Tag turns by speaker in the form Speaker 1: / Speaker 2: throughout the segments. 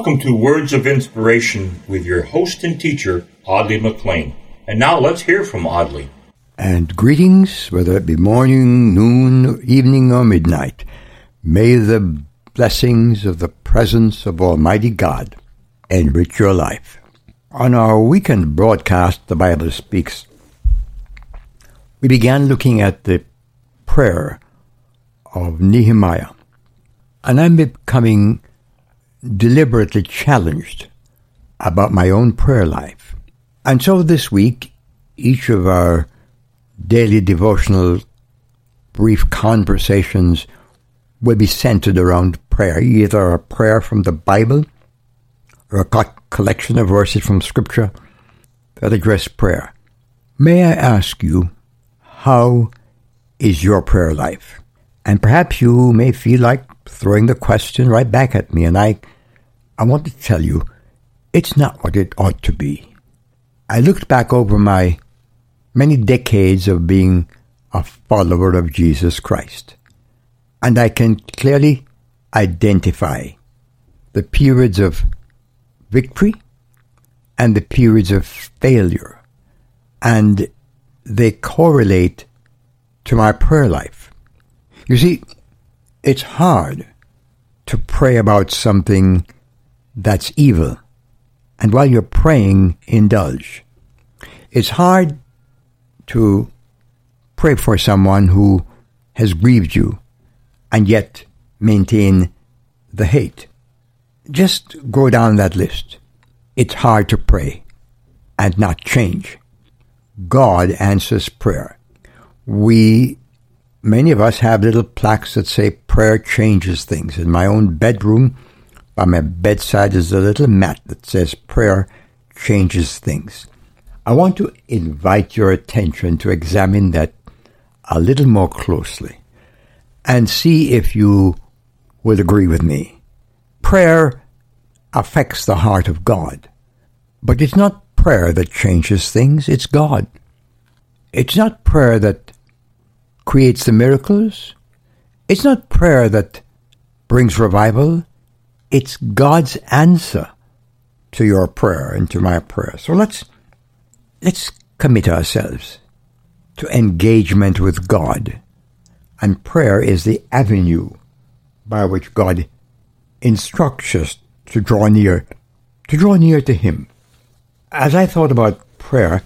Speaker 1: Welcome to Words of Inspiration with your host and teacher, Audley McLean. And now let's hear from Audley.
Speaker 2: And greetings, whether it be morning, noon, evening, or midnight. May the blessings of the presence of Almighty God enrich your life. On our weekend broadcast, The Bible Speaks, we began looking at the prayer of Nehemiah. And I'm becoming deliberately challenged about my own prayer life. And so this week, each of our daily devotional brief conversations will be centered around prayer, either a prayer from the Bible or a co- collection of verses from Scripture that address prayer. May I ask you, how is your prayer life? And perhaps you may feel like throwing the question right back at me, and I, I want to tell you, it's not what it ought to be. I looked back over my many decades of being a follower of Jesus Christ, and I can clearly identify the periods of victory and the periods of failure, and they correlate to my prayer life. You see, it's hard to pray about something that's evil, and while you're praying, indulge. It's hard to pray for someone who has grieved you and yet maintain the hate. Just go down that list. It's hard to pray and not change. God answers prayer. We, many of us have little plaques that say prayer changes things. In my own bedroom, by my bedside is a little mat that says prayer changes things. I want to invite your attention to examine that a little more closely and see if you will agree with me. Prayer affects the heart of God, but it's not prayer that changes things, it's God. It's not prayer that creates the miracles. It's not prayer that brings revival. It's God's answer to your prayer and to my prayer. So let's let's commit ourselves to engagement with God. And prayer is the avenue by which God instructs us to draw near to draw near to him. As I thought about prayer,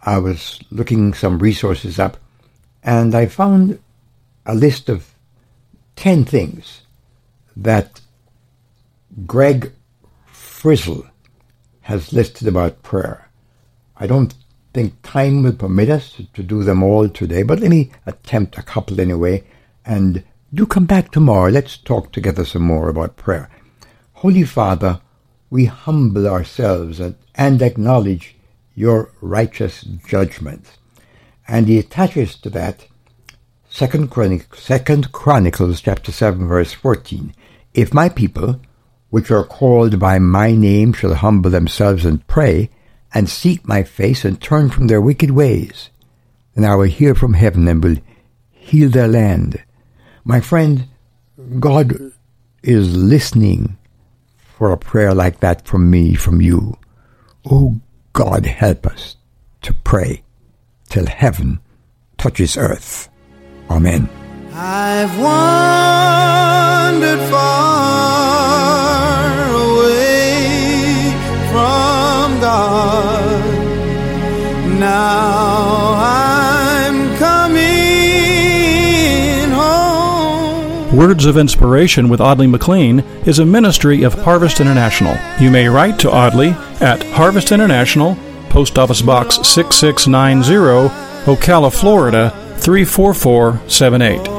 Speaker 2: I was looking some resources up and I found a list of 10 things that Greg Frizzell has listed about prayer. I don't think time will permit us to do them all today, but let me attempt a couple anyway. And do come back tomorrow. Let's talk together some more about prayer. Holy Father, we humble ourselves and, and acknowledge your righteous judgment. And he attaches to that Second, Second Chronicles chapter 7 verse 14. If my people, which are called by my name, shall humble themselves and pray, and seek my face and turn from their wicked ways, then I will hear from heaven and will heal their land. My friend, God is listening for a prayer like that from me, from you. Oh God, help us to pray till heaven touches earth. Amen.
Speaker 3: I've wandered far away from God. Now I'm coming home.
Speaker 4: Words of Inspiration with Audley McLean is a ministry of Harvest International. You may write to Audley at Harvest International, Post Office Box 6690, Ocala, Florida 34478.